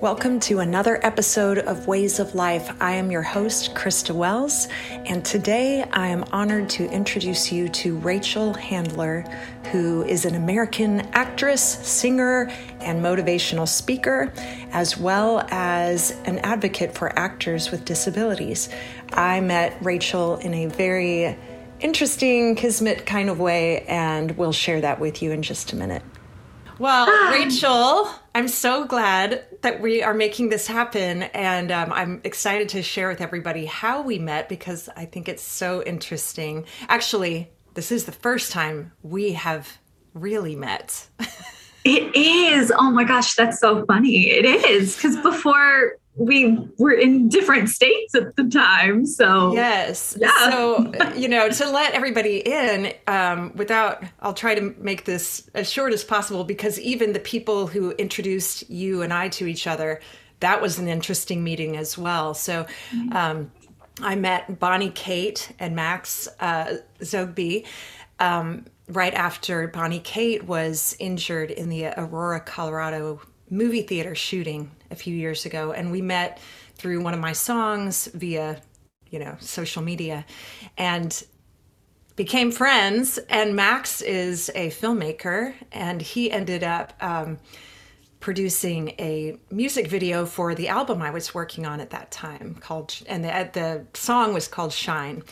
Welcome to another episode of Ways of Life. I am your host, Krista Wells, and today I am honored to introduce you to Rachel Handlin, who is an American actress, singer, and motivational speaker, as well as an advocate for actors with disabilities. I met Rachel in a very interesting, kismet kind of way, and we'll share that with you in just a minute. Well, Rachel, I'm so glad that we are making this happen. And um, I'm excited to share with everybody how we met because I think it's so interesting. Actually, this is the first time we have really met. it is. Oh my gosh, that's so funny. It is. Because before we were in different states at the time. So yes, yeah. So you know, to let everybody in um, without, I'll try to make this as short as possible because even the people who introduced you and I to each other, that was an interesting meeting as well. So. Mm-hmm. Um, I met Bonnie Kate and Max uh, Zogby um, right after Bonnie Kate was injured in the Aurora, Colorado movie theater shooting a few years ago, and we met through one of my songs via, you know, social media, and became friends. And Max is a filmmaker, and he ended up. Um, producing a music video for the album I was working on at that time called and the, the song was called Shine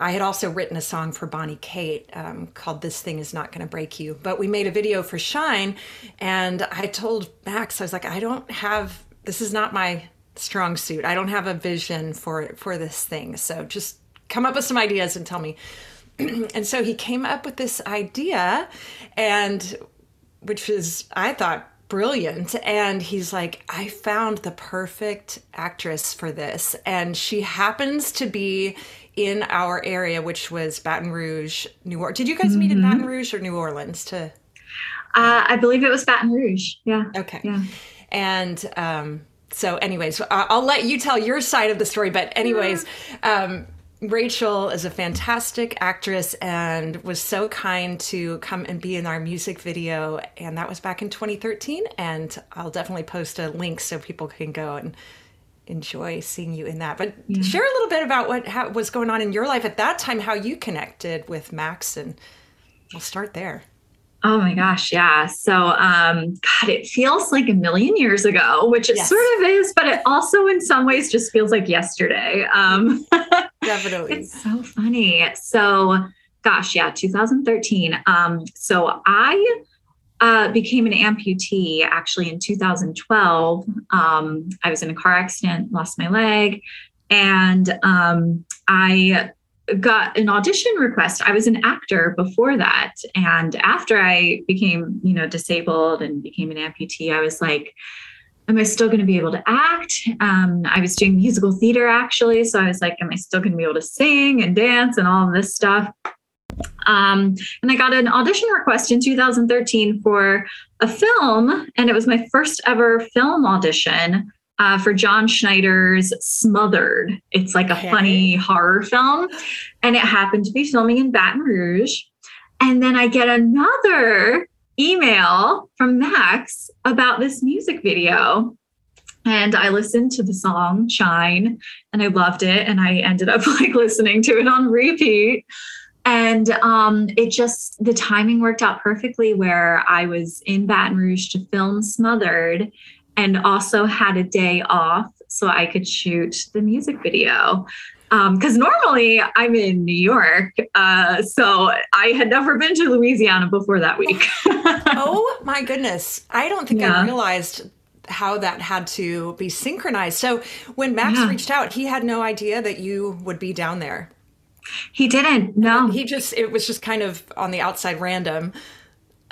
I had also written a song for Bonnie Kate um, called This Thing Is Not Gonna Break You. But we made a video for Shine, and I told Max, I was like, I don't have, this is not my strong suit. I don't have a vision for for this thing. So just come up with some ideas and tell me. and so he came up with this idea, and which is, I thought, brilliant. And he's like, I found the perfect actress for this. And she happens to be in our area, which was Baton Rouge, New Orleans. Did you guys mm-hmm. meet in Baton mm-hmm. Rouge or New Orleans? To uh, I believe it was Baton Rouge. Yeah. Okay. Yeah. And um, so, anyways, I'll let you tell your side of the story. But, anyways, um, Rachel is a fantastic actress and was so kind to come and be in our music video. And that was back in 2013. And I'll definitely post a link so people can go and enjoy seeing you in that. But yeah. share a little bit about what how, was going on in your life at that time, how you connected with Max, and we'll start there. Oh my gosh, yeah. So, um, God, it feels like a million years ago, which it yes. sort of is, but it also, in some ways, just feels like yesterday. Um, Definitely, it's so funny. So, gosh, yeah, 2013. Um, so I uh, became an amputee actually in 2012. Um, I was in a car accident, lost my leg, and um, I got an audition request. I was an actor before that, and after I became, you know, disabled and became an amputee, I was like. Am I still going to be able to act? Um, I was doing musical theater actually. So I was like, Am I still going to be able to sing and dance and all of this stuff? Um, and I got an audition request in 2013 for a film, and it was my first ever film audition uh, for John Schneider's Smothered. It's like a okay. funny horror film, and it happened to be filming in Baton Rouge. And then I get another email from Max about this music video. And I listened to the song Shine and I loved it. And I ended up like listening to it on repeat and um, it just the timing worked out perfectly where i was in baton rouge to film smothered and also had a day off so i could shoot the music video. Because um, normally i'm in new york uh, so i had never been to louisiana before that week. Oh my goodness. I don't think yeah. i realized how that had to be synchronized. So when max yeah. reached out he had no idea that you would be down there he didn't. No. He just it was just kind of on the outside random.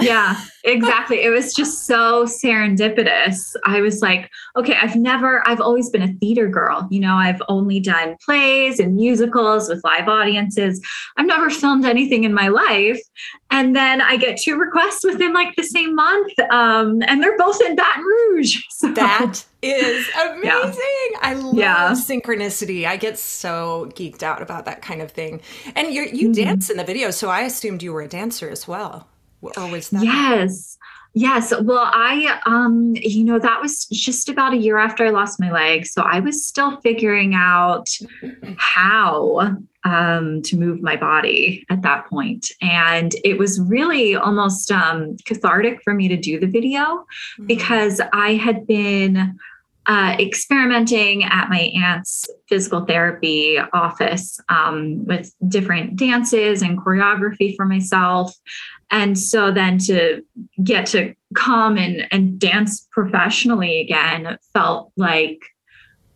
Yeah, exactly. it was just so serendipitous. I was like, okay, I've never, I've always been a theater girl. You know, I've only done plays and musicals with live audiences. I've never filmed anything in my life. And then I get two requests within like the same month. Um, and they're both in Baton Rouge. So. That is amazing. Yeah. I love yeah. synchronicity. I get so geeked out about that kind of thing. And you you mm-hmm. dance in the video, so I assumed you were a dancer as well. Or was that yes. Yes. Well i um you know that was just about a year after i lost my leg. So i was still figuring out how um, to move my body at that point. And it was really almost um, cathartic for me to do the video mm-hmm. because i had been uh, experimenting at my aunt's physical therapy office um, with different dances and choreography for myself. And so then to get to come and, and dance professionally again felt like,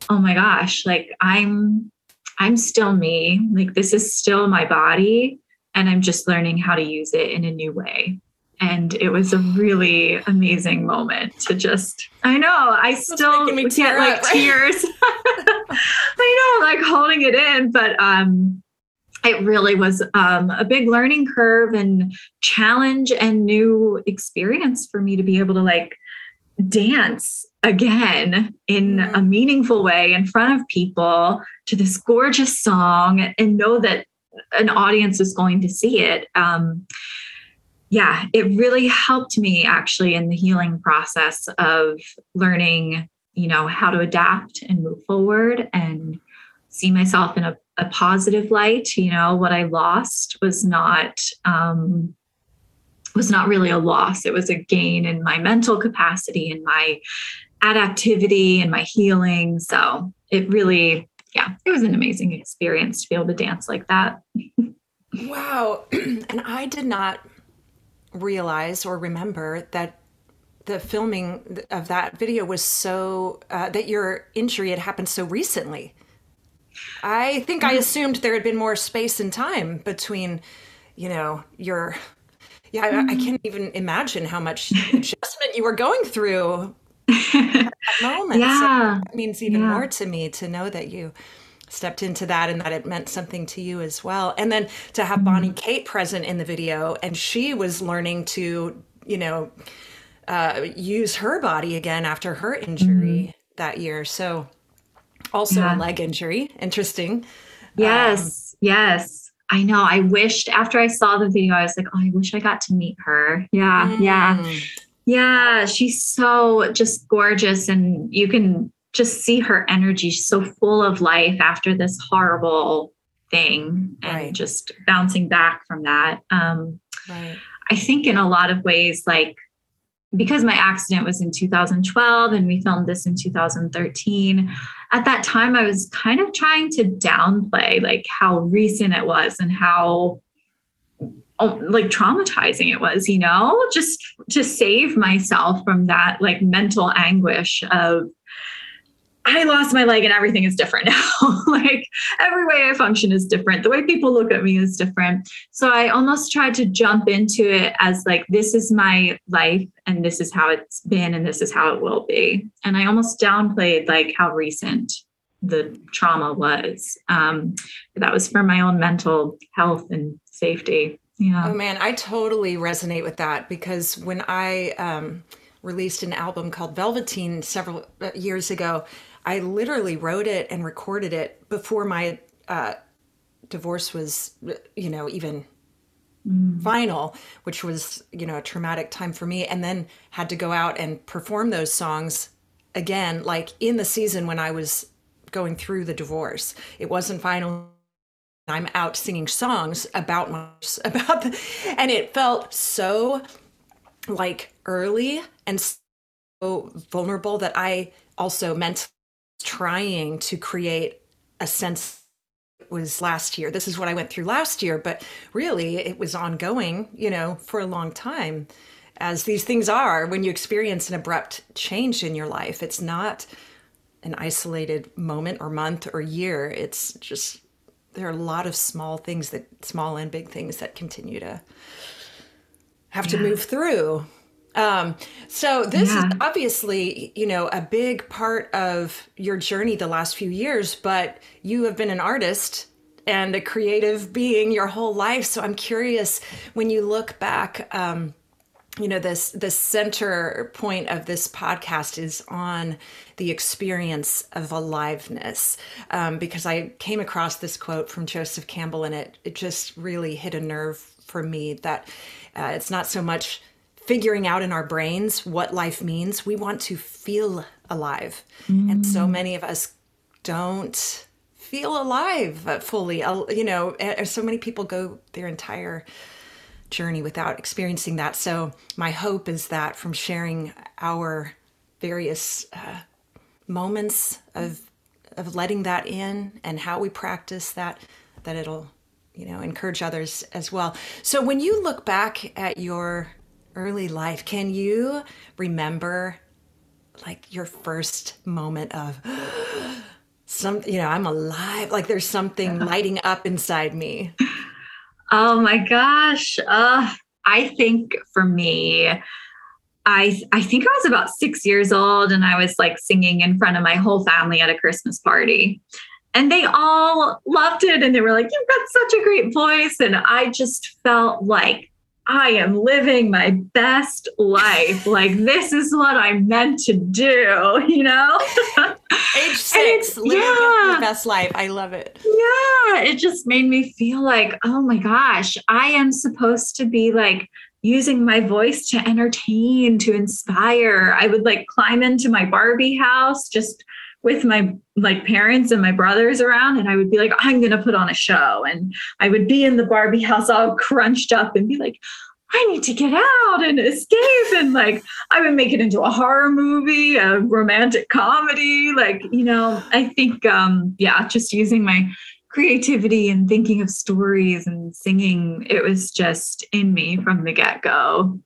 oh my gosh, like I'm I'm still me. Like this is still my body. And I'm just learning how to use it in a new way and it was a really amazing moment to just i know i still get like up, right? tears i know like holding it in but um it really was um, a big learning curve and challenge and new experience for me to be able to like dance again in mm-hmm. a meaningful way in front of people to this gorgeous song and know that an audience is going to see it um, yeah, it really helped me actually in the healing process of learning, you know, how to adapt and move forward and see myself in a, a positive light. You know, what I lost was not um, was not really a loss. It was a gain in my mental capacity and my adaptivity and my healing. So it really, yeah, it was an amazing experience to be able to dance like that. wow. and I did not realize or remember that the filming of that video was so uh, that your injury had happened so recently. I think I mm-hmm. assumed there had been more space and time between, you know, your. Yeah, I, I can't even imagine how much adjustment you were going through at that moment. Yeah, so it means even yeah. more to me to know that you stepped into that and that it meant something to you as well. And then to have Bonnie mm-hmm. Kate present in the video and she was learning to, you know, uh, use her body again after her injury mm-hmm. that year. So also yeah. a leg injury. Interesting. Yes. Um, yes. I know. I wished after I saw the video, I was like, oh, I wish I got to meet her. Yeah. Mm. Yeah. Yeah. She's so just gorgeous. And you can just see her energy so full of life after this horrible thing and right. just bouncing back from that. Um, right. I think in a lot of ways, like because my accident was in 2012 and we filmed this in 2013 at that time i was kind of trying to downplay like how recent it was and how oh, like traumatizing it was you know just to save myself from that like mental anguish of I lost my leg and everything is different now. like every way I function is different. The way people look at me is different. So I almost tried to jump into it as like, this is my life and this is how it's been and this is how it will be. And I almost downplayed like how recent the trauma was. Um, that was for my own mental health and safety. Yeah. Oh man, I totally resonate with that because when I um, released an album called Velveteen several uh, years ago, I literally wrote it and recorded it before my uh, divorce was, you know, even mm. final, which was, you know, a traumatic time for me. And then had to go out and perform those songs again, like in the season when I was going through the divorce. It wasn't final. I'm out singing songs about my about the, and it felt so like early and so vulnerable that I also meant trying to create a sense it was last year. This is what I went through last year, but really it was ongoing, you know, for a long time. As these things are when you experience an abrupt change in your life, it's not an isolated moment or month or year. It's just there are a lot of small things that small and big things that continue to have yeah. to move through. Um, so this yeah. is obviously, you know, a big part of your journey the last few years, but you have been an artist and a creative being your whole life. So I'm curious when you look back, um, you know, this the center point of this podcast is on the experience of aliveness, um, because I came across this quote from Joseph Campbell, and it it just really hit a nerve for me that Uh, it's not so much figuring out in our brains what life means. We want to feel alive. Mm. And so many of us don't feel alive fully. You know, so many people go their entire journey without experiencing that. So, my hope is that from sharing our various uh, moments of of letting that in and how we practice that, that it'll you know encourage others as well. So, when you look back at your early life, can you remember like your first moment of some you know i'm alive like there's something lighting up inside me? Oh my gosh uh, i think for me i i think i was about six years old and i was like singing in front of my whole family at a christmas party. And they all loved it and they were like you've got such a great voice. And i just felt like I am living my best life. Like this is what I'm meant to do, you know? Age six, living yeah. your best life. I love it. Yeah. It just made me feel like, oh my gosh, I am supposed to be like using my voice to entertain, to inspire. I would like climb into my Barbie house just with my like parents and my brothers around and I would be like, I'm gonna put on a show. And I would be in the Barbie house all crunched up and be like, I need to get out and escape. And like I would make it into a horror movie, a romantic comedy. Like, you know, I think um, yeah, just using my creativity and thinking of stories and singing, it was just in me from the get-go.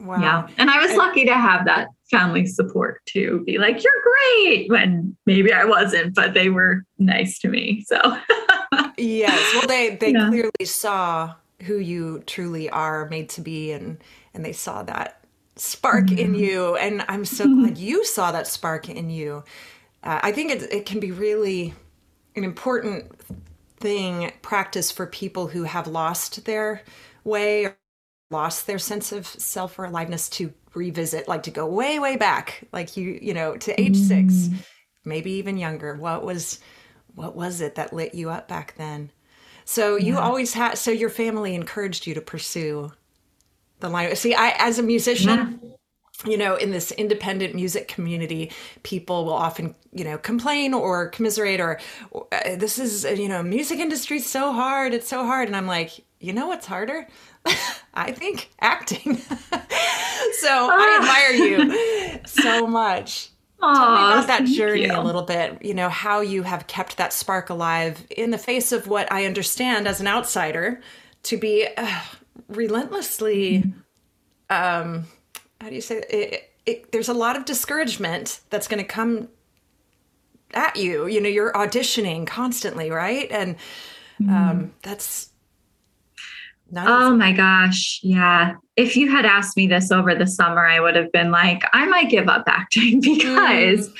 Wow. Yeah. And I was lucky to have that family support to be like, you're great when maybe I wasn't, but they were nice to me. So yes. Well they they yeah. clearly saw who you truly are made to be and and they saw that spark mm-hmm. in you. And I'm so mm-hmm. glad you saw that spark in you. Uh, I think it it can be really an important thing practice for people who have lost their way or lost their sense of self or aliveness to revisit like to go way way back like you you know to age mm. 6 maybe even younger. What was what was it that lit you up back then? So you yeah. always had so your family encouraged you to pursue the line. See i as a musician yeah. you know in this independent music community people will often you know complain or commiserate or uh, this is you know music industry so hard it's so hard. And i'm like you know what's harder I think acting. so I admire you so much. Aww, Tell me about that journey you. a little bit. You know, how you have kept that spark alive in the face of what I understand as an outsider to be uh, relentlessly, um, how do you say it? It, it, there's a lot of discouragement that's going to come at you. You know, you're auditioning constantly, right? And um, mm. that's oh my gosh. Yeah. If you had asked me this over the summer, I would have been like, I might give up acting because mm.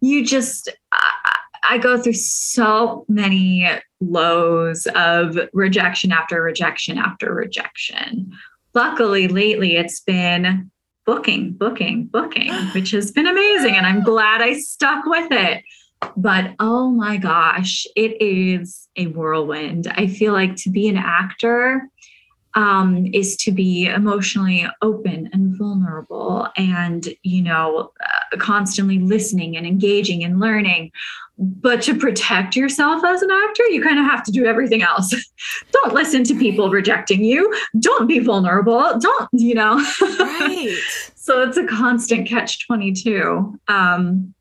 you just, I, I go through so many lows of rejection after rejection after rejection. Luckily, lately it's been booking, booking, booking, which has been amazing. And I'm glad I stuck with it. But oh my gosh, it is a whirlwind. I feel like to be an actor, um, is to be emotionally open and vulnerable and you know uh, constantly listening and engaging and learning. But to protect yourself as an actor you kind of have to do everything else. Don't listen to people rejecting you. Don't be vulnerable. Don't you know? Right. So it's a constant catch 22 um,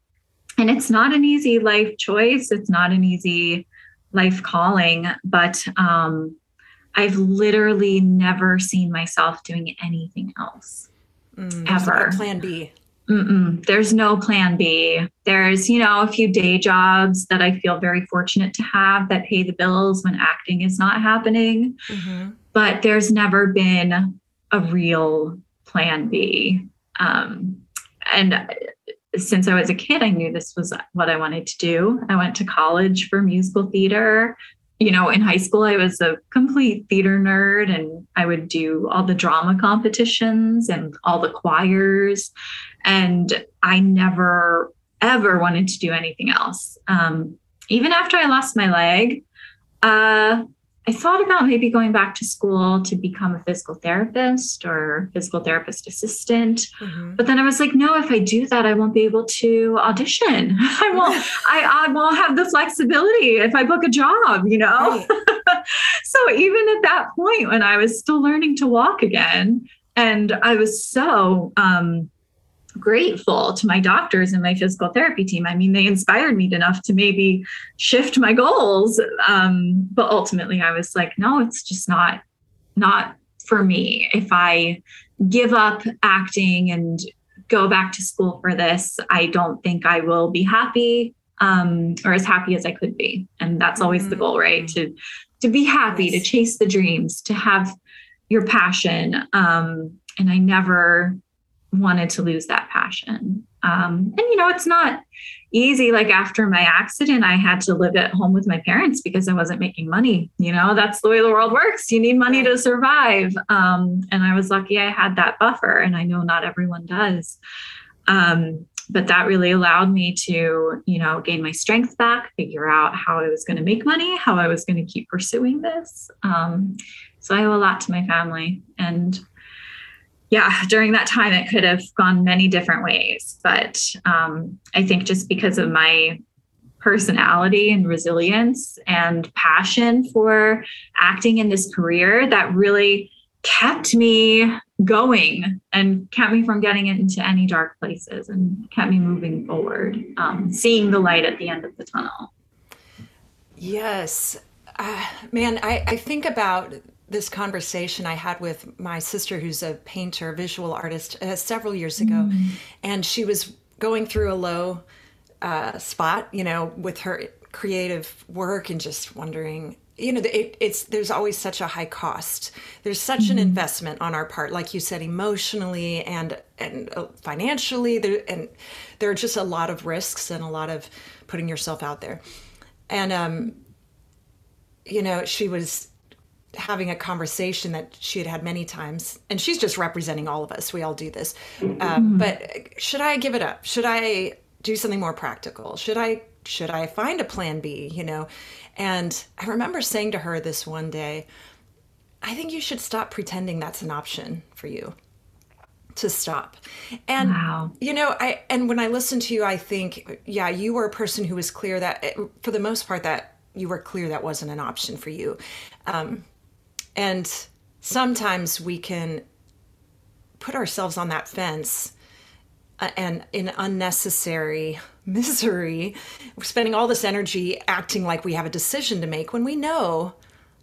and it's not an easy life choice. It's not an easy life calling but um, I've literally never seen myself doing anything else mm, ever. plan B. Mm-mm, there's no plan B. There's, you know, a few day jobs that I feel very fortunate to have that pay the bills when acting is not happening. Mm-hmm. But there's never been a real plan B. Um, and since I was a kid, I knew this was what I wanted to do. I went to college for musical theater you know, in high school, I was a complete theater nerd and I would do all the drama competitions and all the choirs. And I never, ever wanted to do anything else. Um, even after I lost my leg, uh, I thought about maybe going back to school to become a physical therapist or physical therapist assistant. Mm-hmm. But then I was like, no, if I do that, I won't be able to audition. I won't, I, I won't have the flexibility if I book a job, you know? Right. so even at that point when I was still learning to walk again, and I was so um, grateful to my doctors and my physical therapy team. I mean, they inspired me enough to maybe shift my goals. Um, but ultimately I was like, no, it's just not, not for me. If I give up acting and go back to school for this, I don't think I will be happy um, or as happy as I could be. And that's always mm-hmm. the goal, right? To to be happy, yes. to chase the dreams, to have your passion. Um, and I never wanted to lose that passion. Um, and you know, it's not easy. Like after my accident, I had to live at home with my parents because I wasn't making money. You know, that's the way the world works. You need money to survive. Um, and I was lucky I had that buffer, and I know not everyone does. Um, but that really allowed me to, you know, gain my strength back, figure out how I was going to make money, how I was going to keep pursuing this. Um, so I owe a lot to my family and yeah, during that time, it could have gone many different ways. But um, I think just because of my personality and resilience and passion for acting in this career, that really kept me going and kept me from getting into any dark places and kept me moving forward, um, seeing the light at the end of the tunnel. Yes. Uh, man, I, I think about this conversation I had with my sister, who's a painter, visual artist, uh, several years ago, mm. and she was going through a low uh, spot, you know, with her creative work, and just wondering, you know, it, it's there's always such a high cost. There's such mm. an investment on our part, like you said, emotionally and and uh, financially. There and there are just a lot of risks and a lot of putting yourself out there, and um, you know, she was having a conversation that she had had many times and she's just representing all of us we all do this mm-hmm. but should i give it up? Should i do something more practical? Should i should i find a plan b you know? And i remember saying to her this one day i think you should stop pretending that's an option for you to stop. And wow. you know i and when i listen to you i think yeah you were a person who was clear that for the most part that you were clear that wasn't an option for you. Um, and sometimes we can put ourselves on that fence uh, and in unnecessary misery, we're spending all this energy acting like we have a decision to make when we know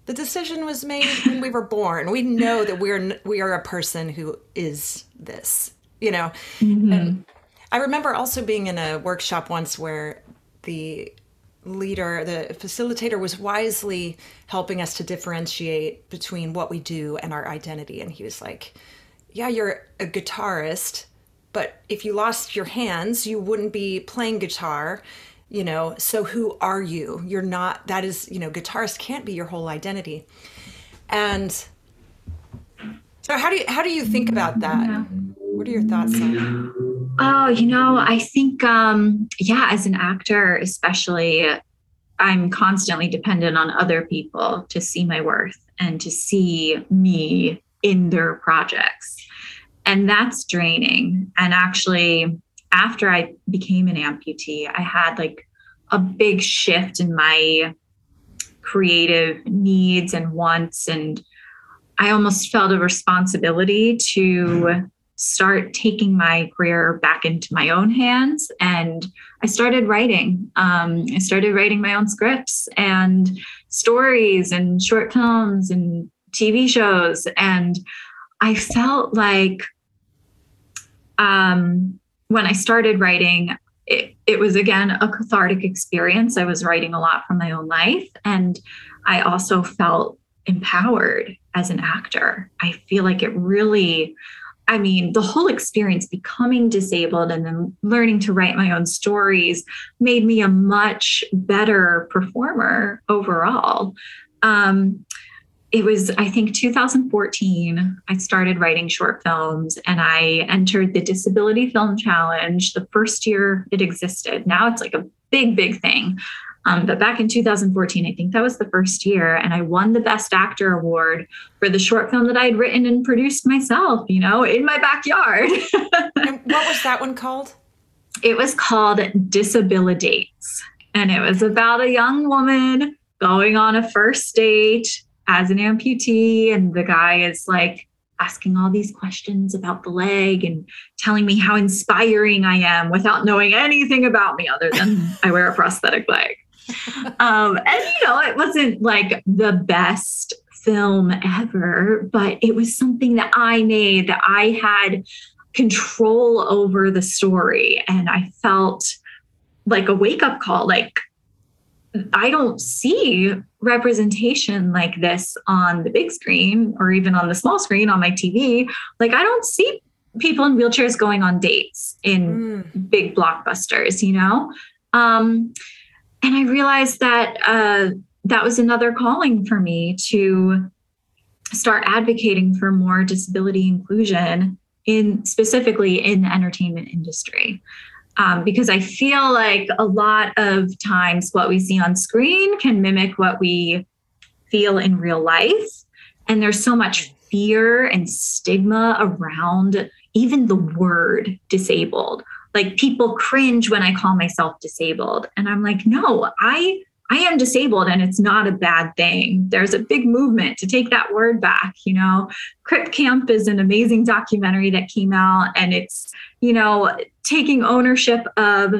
the decision was made when we were born. We know that we're we are a person who is this, you know. Mm-hmm. And I remember also being in a workshop once where the leader, the facilitator was wisely helping us to differentiate between what we do and our identity. And he was like, Yeah, you're a guitarist, but if you lost your hands, you wouldn't be playing guitar. You know, so who are you? You're not, that is, you know, guitarist can't be your whole identity. And so how do you, how do you think about that? Yeah. What are your thoughts on Oh, you know, I think, um, yeah, as an actor, especially, I'm constantly dependent on other people to see my worth and to see me in their projects. And that's draining. And actually, after I became an amputee, I had like a big shift in my creative needs and wants. And I almost felt a responsibility to start taking my career back into my own hands. And I started writing. Um, I started writing my own scripts and stories and short films and TV shows. And I felt like um, when I started writing, it, it was again a cathartic experience. I was writing a lot from my own life. And I also felt empowered as an actor. I feel like it really I mean, the whole experience becoming disabled and then learning to write my own stories made me a much better performer overall. Um, it was, I think, 2014. I started writing short films and I entered the Disability Film Challenge the first year it existed. Now it's like a big, big thing. Um, but back in 2014, I think that was the first year, and I won the Best Actor award for the short film that I had written and produced myself, you know, in my backyard. and what was that one called? It was called Disabilities, and it was about a young woman going on a first date as an amputee, and the guy is like, asking all these questions about the leg and telling me how inspiring I am without knowing anything about me other than I wear a prosthetic leg. Um, and you know, it wasn't like the best film ever, but it was something that I made that I had control over the story. And I felt like a wake up call like, I don't see representation like this on the big screen or even on the small screen on my TV. Like, I don't see people in wheelchairs going on dates in mm. big blockbusters, you know? Um, and I realized that uh, that was another calling for me to start advocating for more disability inclusion in specifically in the entertainment industry um, because I feel like a lot of times what we see on screen can mimic what we feel in real life. And there's so much fear and stigma around even the word disabled. Like people cringe when I call myself disabled. And I'm like, no, I I am disabled and it's not a bad thing. There's a big movement to take that word back. You know, Crip Camp is an amazing documentary that came out and it's, you know, taking ownership of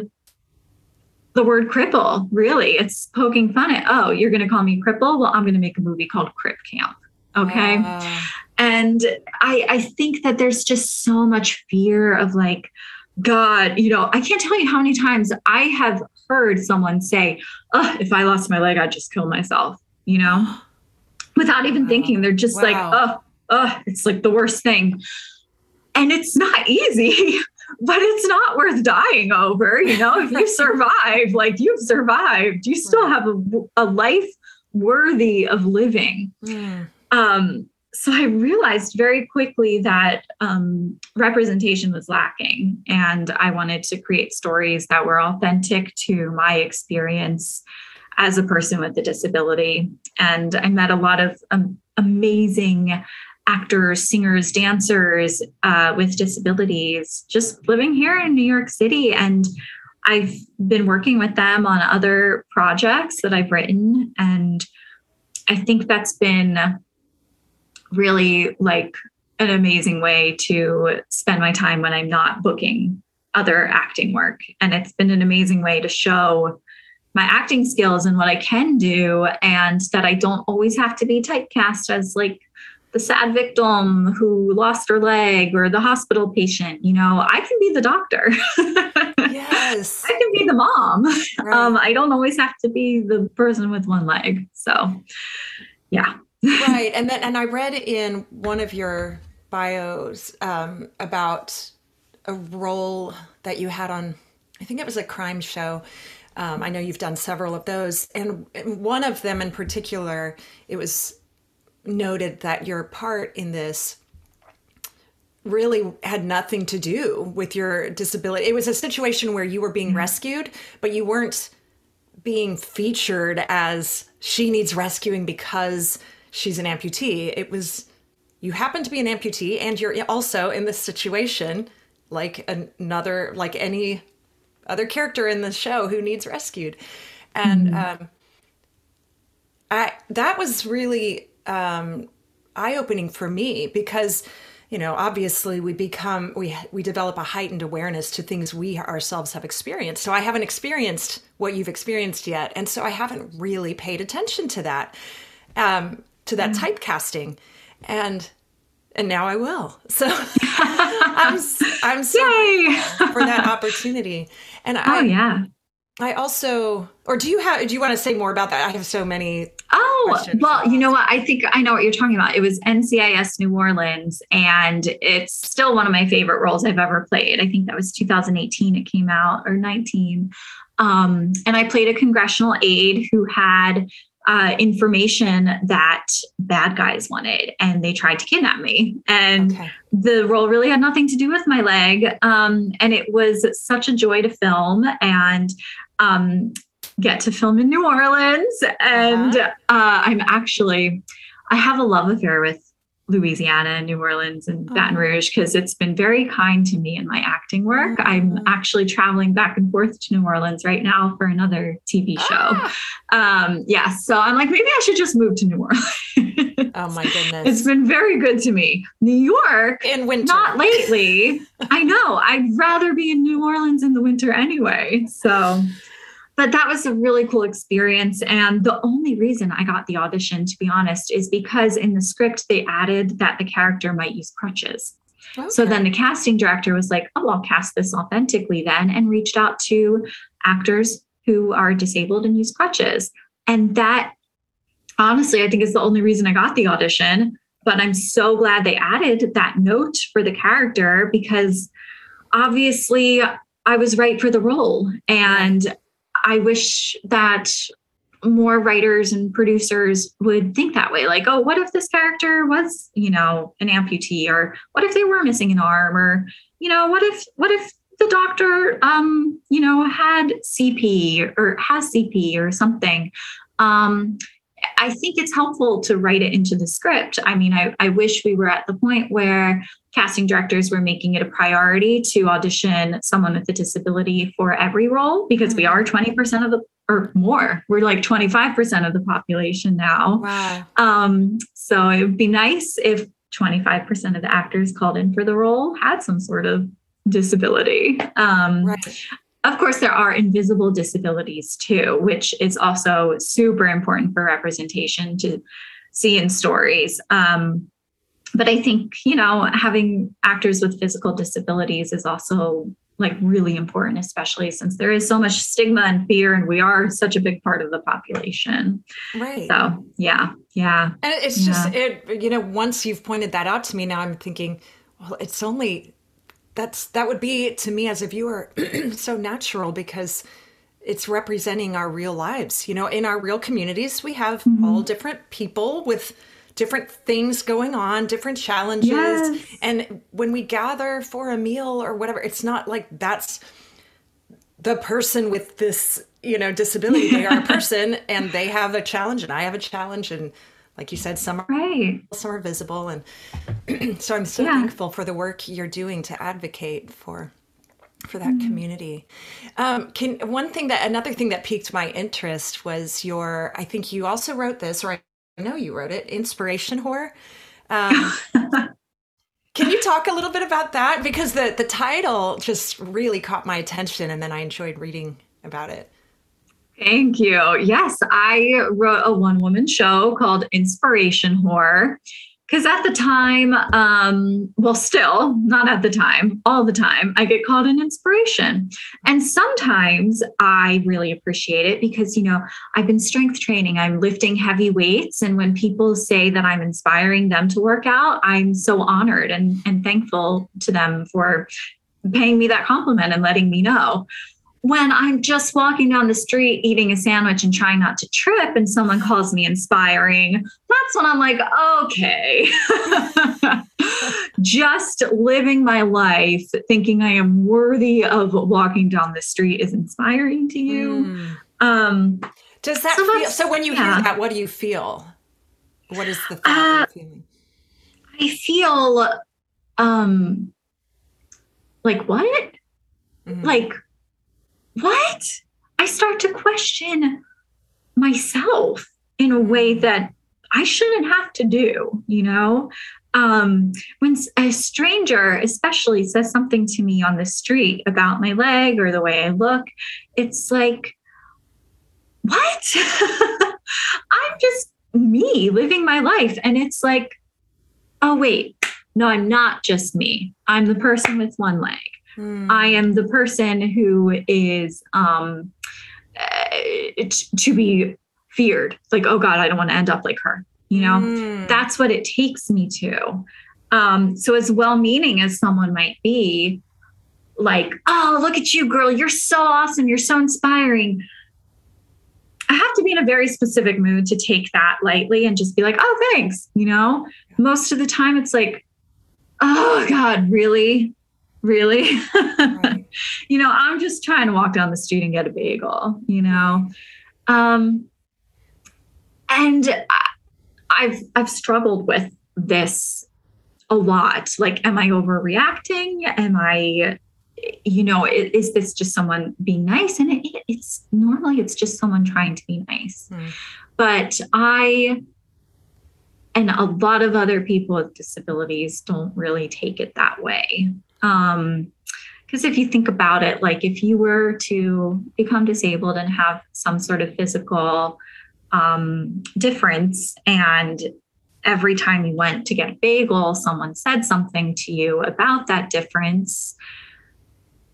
the word cripple, really. It's poking fun at, oh, you're going to call me cripple? Well, I'm going to make a movie called Crip Camp. Okay. Uh. And I, I think that there's just so much fear of like, God, you know, I can't tell you how many times I have heard someone say, oh, if I lost my leg, I'd just kill myself, you know, without even wow. thinking. They're just wow. like, oh, oh, it's like the worst thing. And it's not easy, but it's not worth dying over. You know, if you survive, like you've survived, you still have a, a life worthy of living. Mm. Um, so I realized very quickly that um, representation was lacking, and I wanted to create stories that were authentic to my experience as a person with a disability. And I met a lot of um, amazing actors, singers, dancers uh, with disabilities just living here in New York City. And I've been working with them on other projects that I've written. And I think that's been really like an amazing way to spend my time when I'm not booking other acting work. And it's been an amazing way to show my acting skills and what I can do, and that I don't always have to be typecast as like the sad victim who lost her leg or the hospital patient. You know, I can be the doctor. yes. I can be the mom. Right. Um, I don't always have to be the person with one leg. So, yeah right and then and i read in one of your bios um, about a role that you had on i think it was a crime show um, i know you've done several of those and one of them in particular it was noted that your part in this really had nothing to do with your disability. It was a situation where you were being mm-hmm. rescued, but you weren't being featured as she needs rescuing because she's an amputee. It was you happen to be an amputee and you're also in this situation like another like any other character in the show who needs rescued. And mm-hmm. um I that was really um eye-opening for me because you know obviously we become we we develop a heightened awareness to things we ourselves have experienced so i haven't experienced what you've experienced yet and so i haven't really paid attention to that um, to that mm. typecasting and and now I will. So I'm I'm so for that opportunity. And I, oh yeah. I also or do you have do you want to say more about that? I have so many Oh, well, you know what? I think I know what you're talking about. It was NCIS New Orleans and it's still one of my favorite roles I've ever played. I think that was 2018 it came out or 19. Um, and I played a congressional aide who had uh, information that bad guys wanted and they tried to kidnap me. And okay. the role really had nothing to do with my leg. Um, and it was such a joy to film. And um, get to film in New Orleans. And uh-huh. uh, I'm actually, I have a love affair with Louisiana and New Orleans and Baton oh. Rouge because it's been very kind to me in my acting work. Oh. I'm actually traveling back and forth to New Orleans right now for another TV show. Ah. Um, yeah, so I'm like, maybe I should just move to New Orleans. oh my goodness. It's been very good to me. New York in winter. Not lately. I know. I'd rather be in New Orleans in the winter anyway. So but that was a really cool experience. And the only reason I got the audition, to be honest, is because in the script they added that the character might use crutches. Okay. So then the casting director was like, oh, I'll cast this authentically then, and reached out to actors who are disabled and use crutches. And that, honestly, I think is the only reason I got the audition. But I'm so glad they added that note for the character because obviously I was right for the role. And I wish that more writers and producers would think that way. Like oh what if this character was you know an amputee? Or what if they were missing an arm? Or you know what if what if the doctor um you know had cp or has cp or something? Um I think it's helpful to write it into the script. I mean, I, I wish we were at the point where casting directors were making it a priority to audition someone with a disability for every role because we are 20% mm-hmm. of the or more. We're like 25% of the population now. Wow. Um, so it would be nice if 25% of the actors called in for the role had some sort of disability. Um, right. Of course, there are invisible disabilities too, which is also super important for representation to see in stories. Um, but I think, you know, having actors with physical disabilities is also like really important, especially since there is so much stigma and fear, and we are such a big part of the population. Right. So, yeah, yeah. And it's yeah. just, it, you know, once you've pointed that out to me, now I'm thinking, well, it's only that's that would be to me as a viewer so natural because it's representing our real lives you know in our real communities we have mm-hmm. all different people with different things going on different challenges yes. and when we gather for a meal or whatever it's not like that's the person with this you know disability they are a person and they have a challenge and i have a challenge and like you said, some are right. some are visible, and so I'm so yeah. thankful for the work you're doing to advocate for for that mm. community. Um, can one thing that another thing that piqued my interest was your. I think you also wrote this, or I know you wrote it, inspiration whore. Um, can you talk a little bit about that because the the title just really caught my attention, and then I enjoyed reading about it. Thank you. Yes, I wrote a one woman show called Inspiration Whore. Because at the time, um, well, still not at the time, all the time, I get called an inspiration. And sometimes I really appreciate it because, you know, I've been strength training, I'm lifting heavy weights. And when people say that I'm inspiring them to work out, I'm so honored and, and thankful to them for paying me that compliment and letting me know when I'm just walking down the street eating a sandwich and trying not to trip, and someone calls me inspiring, that's when I'm like, okay. just living my life thinking I am worthy of walking down the street is inspiring to you. Mm. Um, Does that so, feel, so when you yeah. hear that, what do you feel? What is the uh, feeling? I feel um like what? Mm. Like what? I start to question myself in a way that I shouldn't have to do, you know? Um, when a stranger, especially, says something to me on the street about my leg or the way I look, it's like, what? I'm just me living my life. And it's like, oh, wait, no, I'm not just me. I'm the person with one leg. Mm. I am the person who is um, uh, to be feared. Like, oh God, I don't want to end up like her. You know, mm. that's what it takes me to. Um, so, as well meaning as someone might be, like, oh, look at you, girl. You're so awesome. You're so inspiring. I have to be in a very specific mood to take that lightly and just be like, oh, thanks. You know, most of the time it's like, oh, God, really? Really? right. you know, I'm just trying to walk down the street and get a bagel, you know. Um, and I, I've I've struggled with this a lot. Like, am I overreacting? Am I, you know, is, is this just someone being nice? And it, it's normally it's just someone trying to be nice. Mm. But I and a lot of other people with disabilities don't really take it that way. Um, because if you think about it, like if you were to become disabled and have some sort of physical um, difference, and every time you went to get a bagel, someone said something to you about that difference,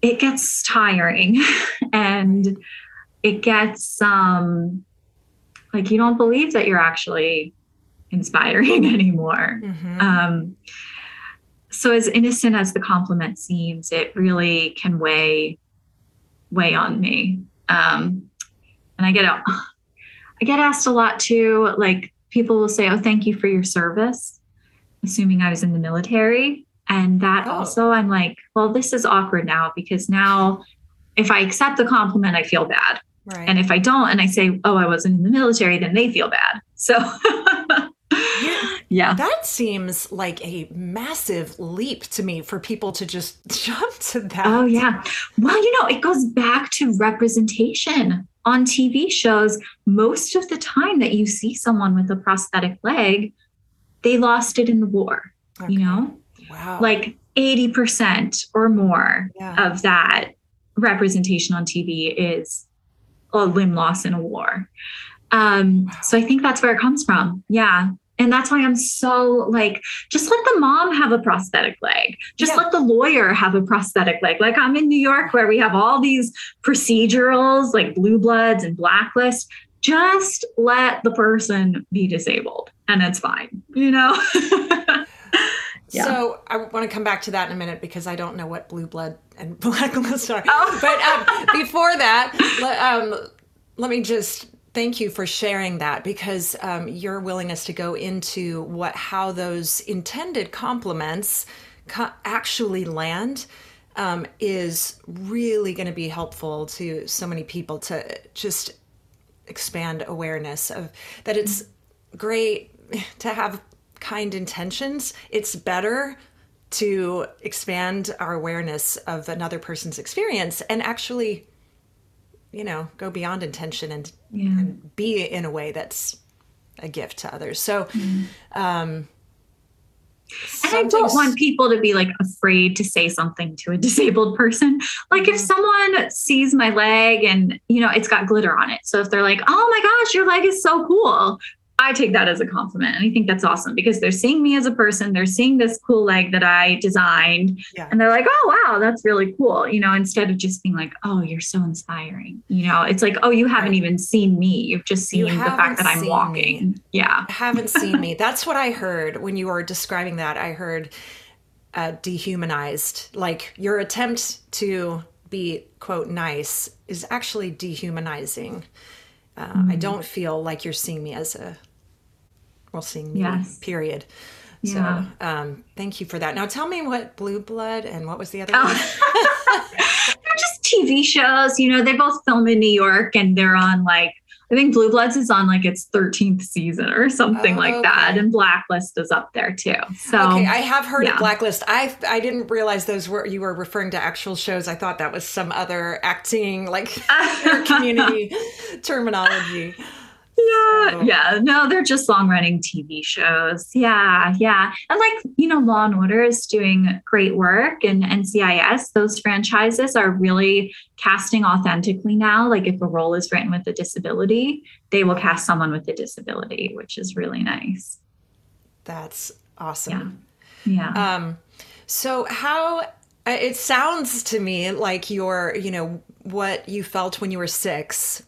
it gets tiring and it gets um, like you don't believe that you're actually inspiring anymore. Mm-hmm. Um, so as innocent as the compliment seems, it really can weigh weigh on me. Um, and I get I get asked a lot too. Like people will say, "Oh, thank you for your service," assuming I was in the military. And that oh. also, I'm like, well, this is awkward now because now, if I accept the compliment, I feel bad. Right. And if I don't, and I say, "Oh, I wasn't in the military," then they feel bad. So yeah. That seems like a massive leap to me for people to just jump to that. Oh, yeah. Well, you know, it goes back to representation on TV shows. Most of the time that you see someone with a prosthetic leg, they lost it in the war, okay. you know? Wow. Like 80% or more yeah. of that representation on TV is a limb loss in a war. Um, wow. So I think that's where it comes from. Yeah. And that's why I'm so like, just let the mom have a prosthetic leg. Just yeah. let the lawyer have a prosthetic leg. Like I'm in New York where we have all these procedurals like blue bloods and blacklist. Just let the person be disabled and it's fine, you know? yeah. So I want to come back to that in a minute because I don't know what blue blood and blacklist are. Oh. But um, before that, um, let me just thank you for sharing that because um, your willingness to go into what how those intended compliments co- actually land um, is really going to be helpful to so many people to just expand awareness of that it's great to have kind intentions. It's better to expand our awareness of another person's experience and actually you know go beyond intention and, yeah. and be in a way that's a gift to others so mm. um and I don't want people to be like afraid to say something to a disabled person. Like mm-hmm. if someone sees my leg and you know it's got glitter on it. So if they're like, "Oh my gosh, your leg is so cool." I take that as a compliment. And I think that's awesome because they're seeing me as a person. They're seeing this cool leg that I designed. Yeah. And they're like, oh, wow, that's really cool. You know, instead of just being like, oh, you're so inspiring. You know, it's like, oh, you haven't even seen me. You've just seen you the fact that I'm walking. Me. Yeah. haven't seen me. That's what I heard when you were describing that. I heard uh, dehumanized. Like your attempt to be, quote, nice is actually dehumanizing. Uh, mm-hmm. I don't feel like you're seeing me as a well seeing me. Yes. Period. Yeah. So um, thank you for that. Now tell me what Blue Blood and what was the other oh. one? they're just TV shows. You know, they both film in New York and they're on like I think Blue Bloods is on like its 13th season or something oh, like okay. that. And Blacklist is up there too. So Okay, I have heard yeah. of Blacklist. I I didn't realize those were you were referring to actual shows. I thought that was some other acting like community terminology. Yeah, so. yeah. No, they're just long running TV shows. Yeah, yeah. And like, you know, Law and Order is doing great work and NCIS, those franchises are really casting authentically now. Like if a role is written with a disability, they will cast someone with a disability, which is really nice. That's awesome. Yeah. yeah. Um so how uh, it sounds to me like your, you know, what you felt when you were 6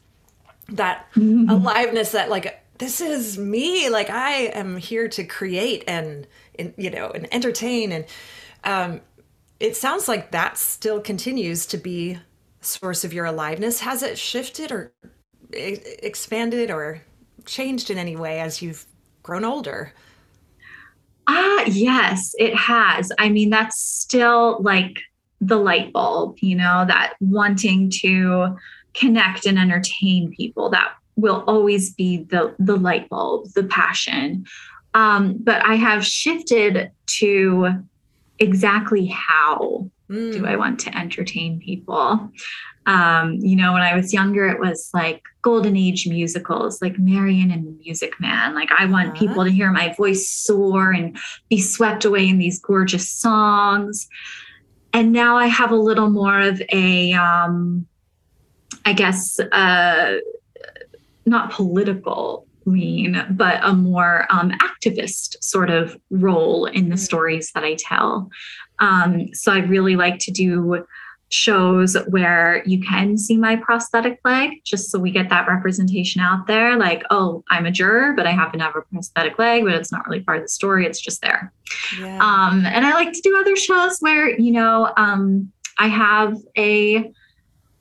that mm-hmm. aliveness that like this is me. Like i am here to create and, and you know and entertain. And um, it sounds like that still continues to be source of your aliveness. Has it shifted or expanded or changed in any way as you've grown older? Ah yes it has. I mean that's still like the light bulb, you know, that wanting to connect and entertain people. That will always be the the light bulb, the passion. Um, but I have shifted to exactly how mm. do I want to entertain people. Um, you know, when I was younger, it was like golden age musicals, like Marian and the Music Man. Like, I want uh-huh. people to hear my voice soar and be swept away in these gorgeous songs. And now I have a little more of a, um, I guess, uh, not political lean, but a more um, activist sort of role in the mm. stories that I tell. Um, so I really like to do shows where you can see my prosthetic leg just so we get that representation out there like oh i'm a juror but i happen to have a prosthetic leg but it's not really part of the story it's just there yeah. um, and i like to do other shows where you know um, i have a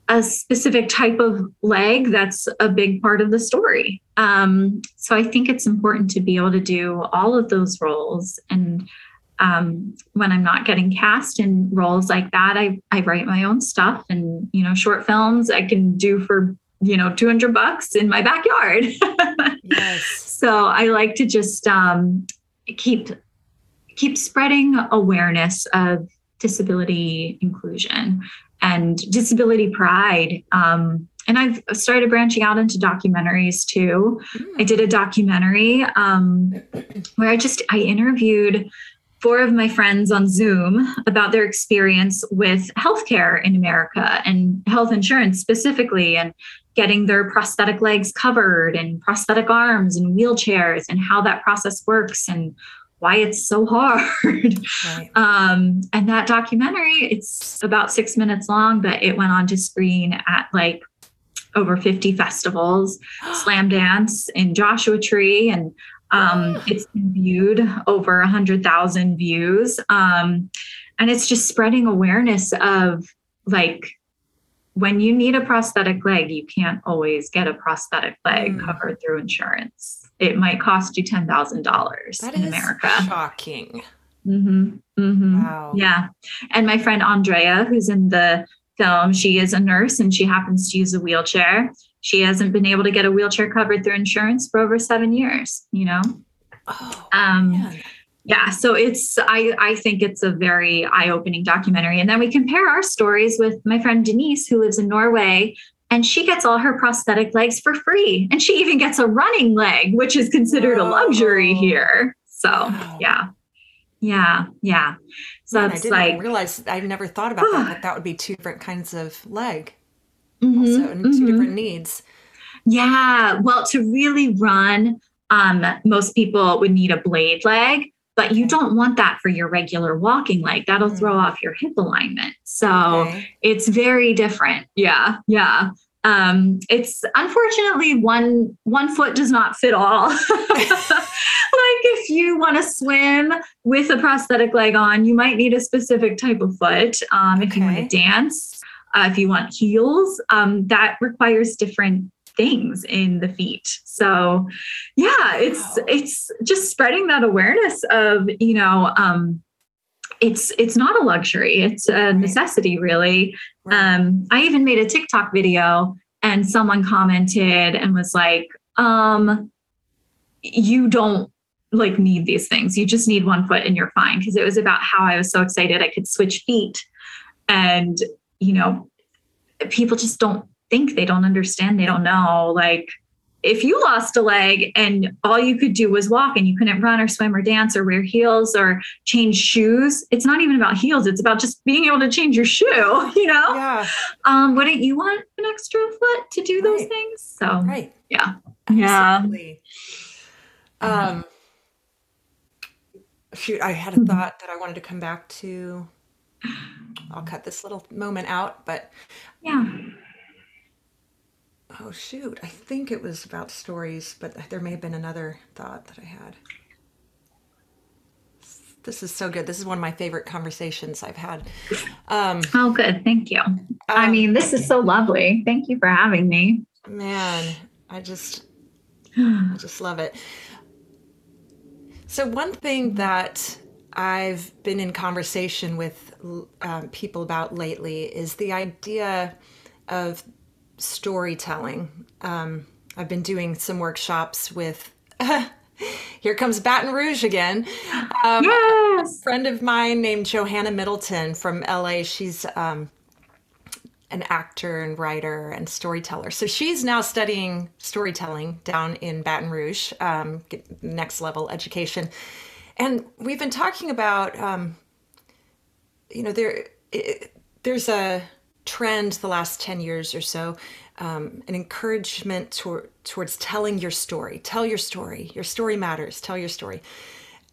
a specific type of leg that's a big part of the story um, so i think it's important to be able to do all of those roles and um, when I'm not getting cast in roles like that, I, I write my own stuff and, you know, short films I can do for, you know, 200 bucks in my backyard. yes. So I like to just um, keep, keep spreading awareness of disability inclusion and disability pride. Um, and I've started branching out into documentaries too. Mm. I did a documentary um, where I just I interviewed four of my friends on Zoom about their experience with healthcare in America and health insurance specifically, and getting their prosthetic legs covered and prosthetic arms and wheelchairs and how that process works and why it's so hard. Right. Um, and that documentary, it's about six minutes long, but it went on to screen at like over 50 festivals, Slamdance in Joshua Tree and um, it's been viewed over 100,000 views. Um, and it's just spreading awareness of like when you need a prosthetic leg, you can't always get a prosthetic leg mm. covered through insurance. It might cost you $10,000 in America. Shocking. Mm-hmm. Mm-hmm. Wow. Yeah. And my friend Andrea, who's in the film, she is a nurse and she happens to use a wheelchair she hasn't been able to get a wheelchair covered through insurance for over seven years you know oh, um man. yeah so it's i i think it's a very eye-opening documentary and then we compare our stories with my friend denise who lives in norway and she gets all her prosthetic legs for free and she even gets a running leg which is considered oh. a luxury here so wow. yeah yeah yeah so Man, it's I didn't like realize i never thought about that that that would be two different kinds of leg mm-hmm, also and mm-hmm. two different needs. Yeah. Well, to really run, um, most people would need a blade leg, but you don't want that for your regular walking leg. That'll mm. throw off your hip alignment. So okay. it's very different. Yeah. Yeah. Um, it's unfortunately one one foot does not fit all. like if you want to swim with a prosthetic leg on, you might need a specific type of foot. Um, if you want to dance, uh, if you want heels, um, that requires different things in the feet. So yeah, it's wow. it's just spreading that awareness of, you know, um, it's it's not a luxury, it's a necessity really. Um, I even made a TikTok video and someone commented and was like, um, you don't like need these things. You just need one foot and you're fine. Because it was about how I was so excited I could switch feet. And you know, people just don't think, they don't understand, they don't know. Like, if you lost a leg and all you could do was walk and you couldn't run or swim or dance or wear heels or change shoes, it's not even about heels. It's about just being able to change your shoe, you know? Yeah. Um, wouldn't you want an extra foot to do those things? So, right. Yeah. Absolutely. Yeah. Um, shoot, I had a thought that I wanted to come back to. I'll cut this little moment out, but yeah. Oh shoot, I think it was about stories, but there may have been another thought that I had. This is so good. This is one of my favorite conversations I've had. Um, oh, good. Thank you. Um, I mean, this is so lovely. Thank you for having me. Man, I just, I just love it. So one thing that I've been in conversation with um, people about lately is the idea of storytelling. Um, I've been doing some workshops with. here comes Baton Rouge again. Um, yes. A friend of mine named Johanna Middleton from LA. She's um, an actor and writer and storyteller. So she's now studying storytelling down in Baton Rouge, um, next level education. And we've been talking about, um, you know, there it, there's a trend the last 10 years or so, um, an encouragement towards telling your story. Tell your story. Your story matters. Tell your story.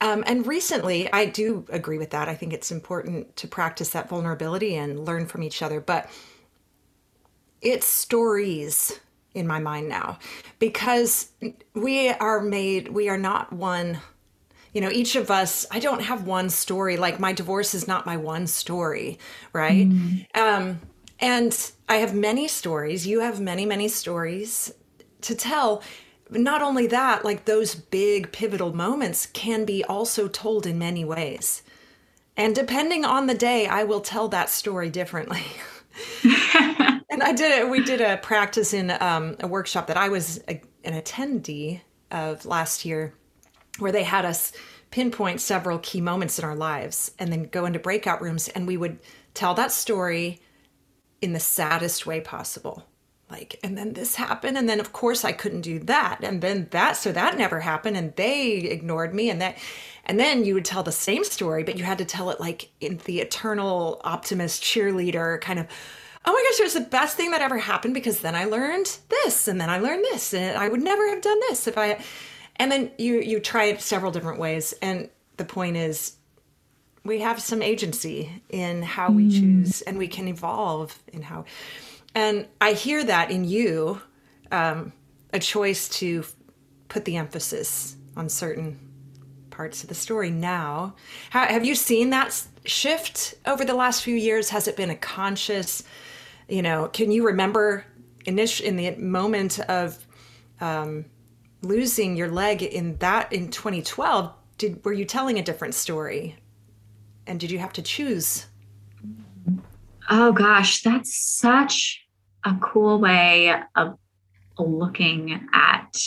Um, and recently, I do agree with that. I think it's important to practice that vulnerability and learn from each other. But it's stories in my mind now because we are made, we are not one you know each of us i don't have one story like my divorce is not my one story right mm. um, and i have many stories you have many many stories to tell. Not only that like those big pivotal moments can be also told in many ways. And depending on the day i will tell that story differently. And i did it we did a practice in um, a workshop that i was a, an attendee of last year where they had us pinpoint several key moments in our lives and then go into breakout rooms and we would tell that story in the saddest way possible. Like and then this happened and then of course i couldn't do that and then that so that never happened and they ignored me and that and then you would tell the same story but you had to tell it like in the eternal optimist cheerleader kind of oh my gosh it was the best thing that ever happened because then i learned this and then i learned this and i would never have done this if i and then you you try it several different ways and the point is we have some agency in how we mm. choose and we can evolve in how and i hear that in you um, a choice to put the emphasis on certain parts of the story now. How, have you seen that shift over the last few years? Has it been a conscious you know can you remember in, this, in the moment of um, losing your leg in that in 2012 did were you telling a different story and did you have to choose? Oh gosh that's such a cool way of looking at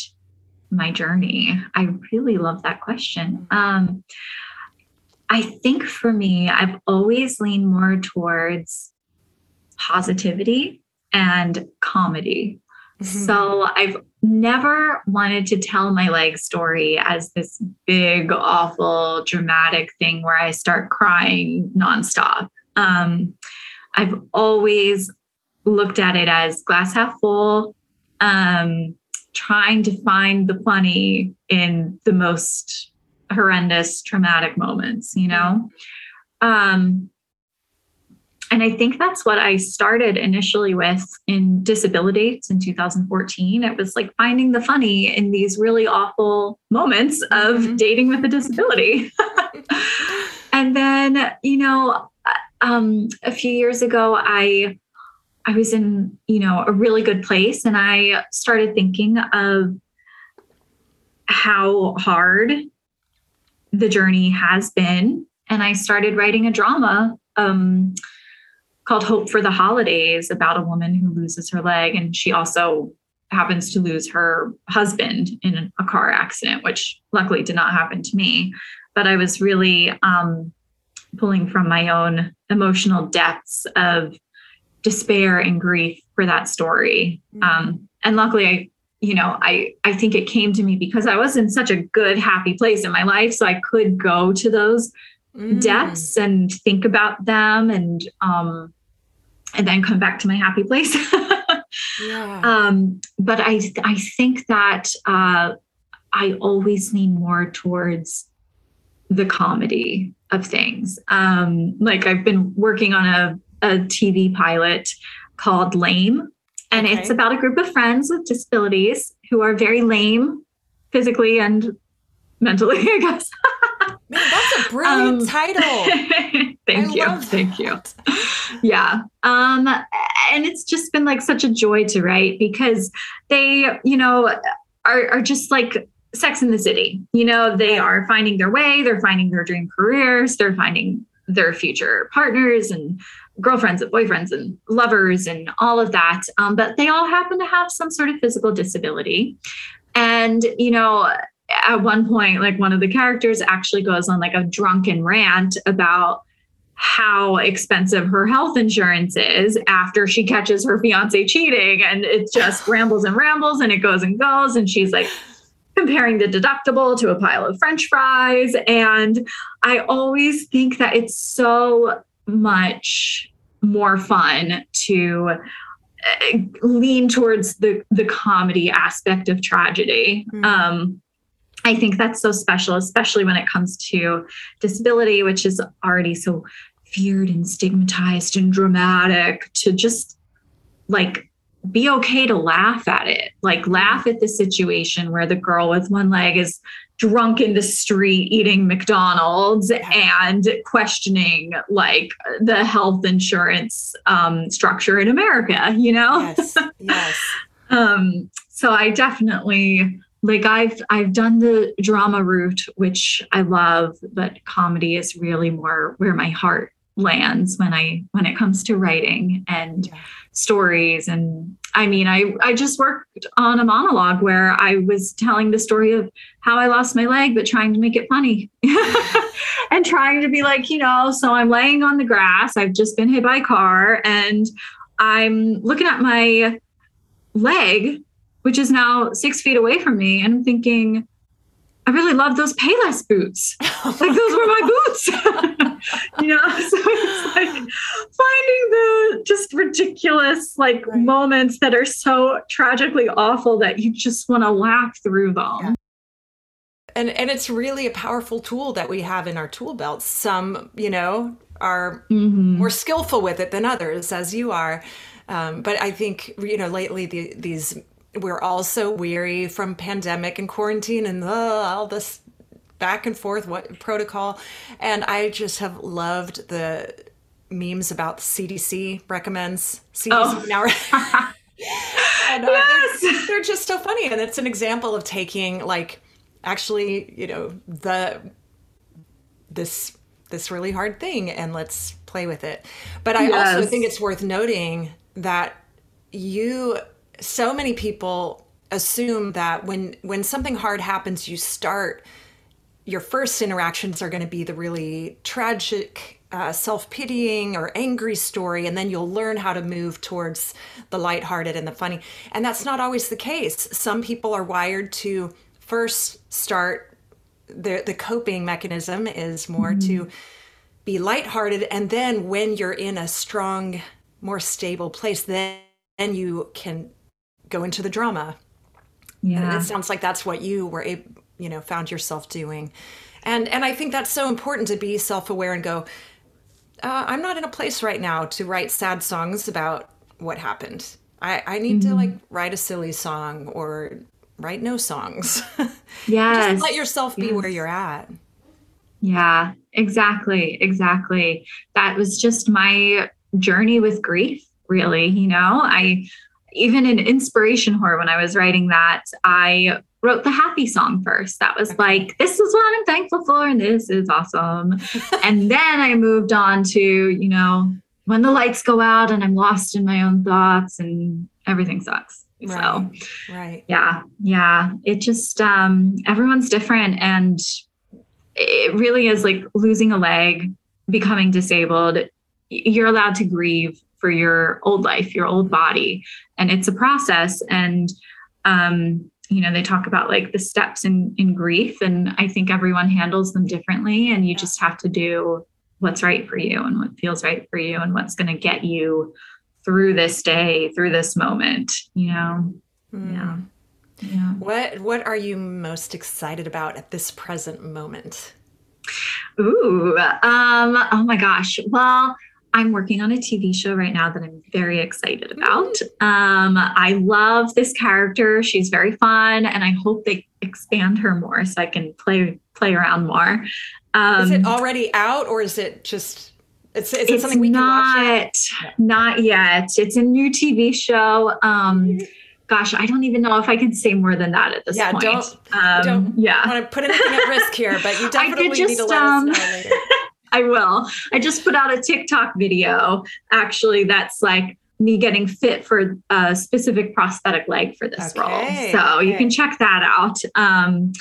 my journey. I really love that question. Um, i think for me i've always leaned more towards positivity and comedy So I've never wanted to tell my leg story as this big, awful, dramatic thing where I start crying nonstop. Um, I've always looked at it as glass half full, um, trying to find the funny in the most horrendous, traumatic moments, you know? Um, and I think that's what I started initially with in disability in 2014. It was like finding the funny in these really awful moments of mm-hmm. dating with a disability. and then, you know, um, a few years ago, I I was in, you know, a really good place, and I started thinking of how hard the journey has been, and I started writing a drama. Um, called Hope for the Holidays about a woman who loses her leg. And she also happens to lose her husband in a car accident, which luckily did not happen to me. But I was really um, pulling from my own emotional depths of despair and grief for that story. Mm-hmm. Um, and luckily, I, you know, I I think it came to me because I was in such a good, happy place in my life, so I could go to those mm. depths and think about them and um, and then come back to my happy place. yeah. Um, but I I think that uh, I always lean more towards the comedy of things. Um, like I've been working on a, a TV pilot called Lame, and okay. it's about a group of friends with disabilities who are very lame physically and mentally, I guess. Man, that's a brilliant um, title. thank I you. Thank you. Yeah. Um, and it's just been like such a joy to write because they, you know, are, are just like Sex in the City. You know, they are finding their way, they're finding their dream careers, they're finding their future partners and girlfriends and boyfriends and lovers and all of that. Um, but they all happen to have some sort of physical disability. And, you know, at one point, like one of the characters actually goes on like a drunken rant about how expensive her health insurance is after she catches her fiance cheating. And it just rambles and rambles and it goes and goes. And she's like, comparing the deductible to a pile of french fries and i always think that it's so much more fun to uh, lean towards the the comedy aspect of tragedy mm-hmm. um I think that's so special, especially when it comes to disability, which is already so feared and stigmatized and dramatic, to just like be okay to laugh at it. Like laugh at the situation where the girl with one leg is drunk in the street eating McDonald's and questioning like the health insurance um, structure in America, you know? Yes. Yes. um, so I definitely like I've I've done the drama route, which I love, but comedy is really more where my heart lands when I when it comes to writing and yeah. stories and I mean I I just worked on a monologue where I was telling the story of how I lost my leg but trying to make it funny and trying to be like you know so I'm laying on the grass I've just been hit by a car and I'm looking at my leg which is now 6 feet away from me and I'm thinking I really love those Payless boots. like those were my boots. you know, so it's like finding the just ridiculous like right. moments that are so tragically awful that you just want to laugh through them. Yeah. And and it's really a powerful tool that we have in our tool belts. Some, you know, are mm-hmm. more skillful with it than others, as you are. Um, but I think you know lately the, these we're all so weary from pandemic and quarantine and uh, all this back and forth what protocol and i just have loved the memes about the cdc recommends cdc oh. now and, uh, yes. they're, they're just so funny and it's an example of taking like actually you know the this this really hard thing and let's play with it but i yes. also think it's worth noting that you so many people assume that when when something hard happens you start your first interactions are going to be the really tragic uh, self-pitying or angry story and then you'll learn how to move towards the lighthearted and the funny and that's not always the case some people are wired to first start the the coping mechanism is more mm-hmm. to be lighthearted and then when you're in a strong more stable place then then you can go into the drama. Yeah. And it sounds like that's what you were able, you know, found yourself doing. And and I think that's so important to be self-aware and go, uh, I'm not in a place right now to write sad songs about what happened. I, I need mm-hmm. to like write a silly song or write no songs. Yes. Just let yourself be yes. where you're at. Yeah, exactly. Exactly. That was just my journey with grief, really. You know, I even in inspiration horror when i was writing that i wrote the happy song first. That was like this is what i'm thankful for and this is awesome. And then i moved on to you know when the lights go out and i'm lost in my own thoughts and everything sucks. Right. so right yeah yeah. It just um everyone's different and it really is like losing a leg becoming disabled. You're allowed to grieve for your old life, your old body. And it's a process. And, um, you know, they talk about like the steps in, in grief. And I think everyone handles them differently. And you just have to do what's right for you and what feels right for you and what's going to get you through this day, through this moment, you know? Mm. Yeah. Yeah. What what are you most excited about at this present moment? Ooh, um, oh my gosh. Well, I'm working on a TV show right now that I'm very excited about. Um, I love this character. She's very fun, and I hope they expand her more so I can play play around more. Um, is it already out, or is it just? It's, is it's something we not, can watch? Not yet. It's a new TV show. Um, gosh, I don't even know if I can say more than that at this yeah, point. Don't, um, don't yeah. want to put anything at risk here, but you definitely just, need to let um, us know later. I will. I just put out a TikTok video actually that's like me getting fit for a specific prosthetic leg for this okay, role. So okay. you can check that out. Um,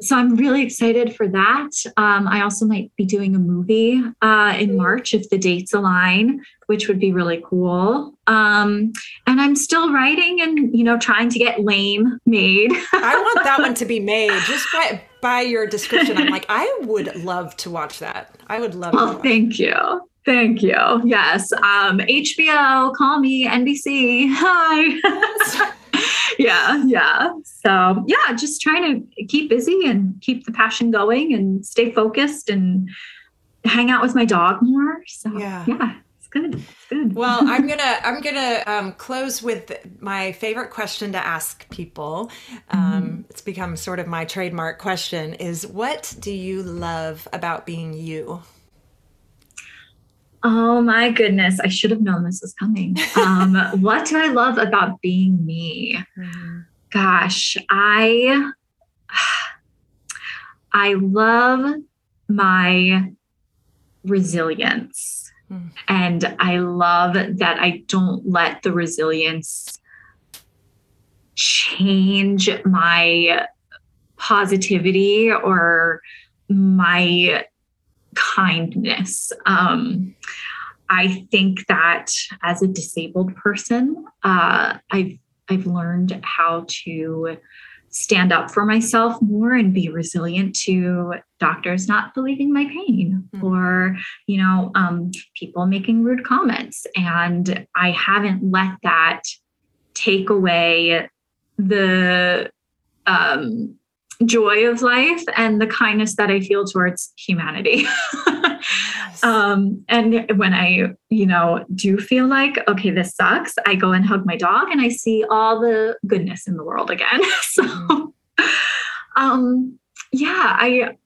so I'm really excited for that. Um, I also might be doing a movie uh, in March if the dates align, which would be really cool. Um, and I'm still writing and you know trying to get lame made. I want that one to be made just by by your description. I'm like I would love to watch that. I would love. Well, thank you. Thank you. Yes. Um, HBO, call me, NBC. Hi. yeah, yeah. So yeah, just trying to keep busy and keep the passion going and stay focused and hang out with my dog more. So yeah, yeah. It's good. It's good. Well, I'm gonna I'm gonna um, close with my favorite question to ask people. Um, mm-hmm. It's become sort of my trademark question: Is what do you love about being you? Oh my goodness. I should have known this was coming. Um, what do I love about being me? Mm-hmm. Gosh, I I love my resilience. And I love that I don't let the resilience change my positivity or my kindness. Um, I think that as a disabled person, uh, I've I've learned how to stand up for myself more and be resilient to doctors not believing my pain mm-hmm. or you know um, people making rude comments and i haven't let that take away the um, joy of life and the kindness that I feel towards humanity. yes. um, and when I, you know, do feel like, okay, this sucks, I go and hug my dog and I see all the goodness in the world again. so, mm-hmm. um, yeah, I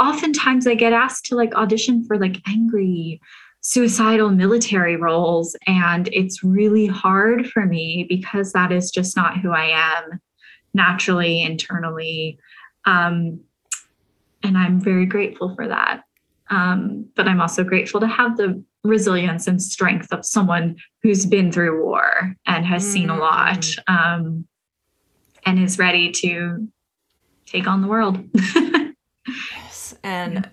oftentimes I get asked to like audition for like angry, suicidal military roles. And it's really hard for me because that is just not who I am naturally internally um, and i'm very grateful for that um, but i'm also grateful to have the resilience and strength of someone who's been through war and has mm-hmm. seen a lot mm. um, and is ready to take on the world yes and yeah.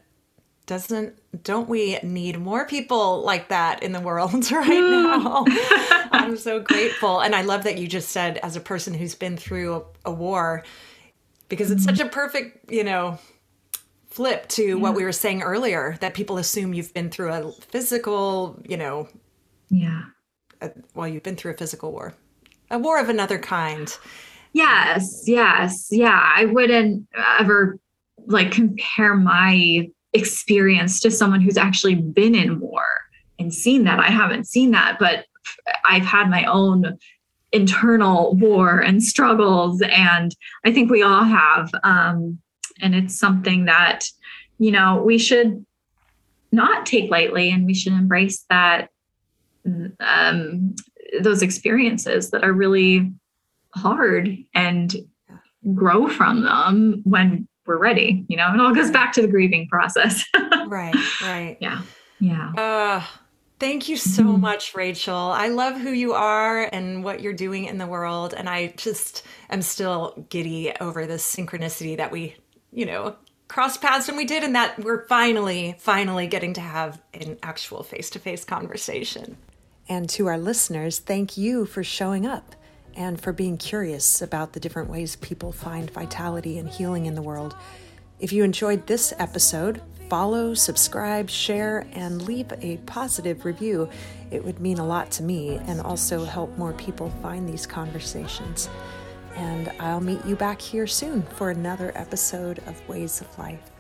doesn't don't we need more people like that in the world right now i'm so grateful and i love that you just said as a person who's been through a, a war because it's such a perfect you know flip to yeah. what we were saying earlier that people assume you've been through a physical you know yeah a, well you've been through a physical war a war of another kind yes yes yeah i wouldn't ever like compare my experience to someone who's actually been in war and seen that. I haven't seen that, but I've had my own internal war and struggles, and I think we all have. Um, and it's something that, you know, we should not take lightly and we should embrace that um, those experiences that are really hard and grow from them when we're ready you know? It all goes back to the grieving process. Right right. Yeah yeah. Uh thank you so mm-hmm. much rachel. I love who you are and what you're doing in the world and i just am still giddy over the synchronicity that we you know crossed paths and we did and that we're finally finally getting to have an actual face-to-face conversation and to our listeners thank you for showing up and for being curious about the different ways people find vitality and healing in the world. If you enjoyed this episode, follow, subscribe, share, and leave a positive review. It would mean a lot to me and also help more people find these conversations. And I'll meet you back here soon for another episode of Ways of Life.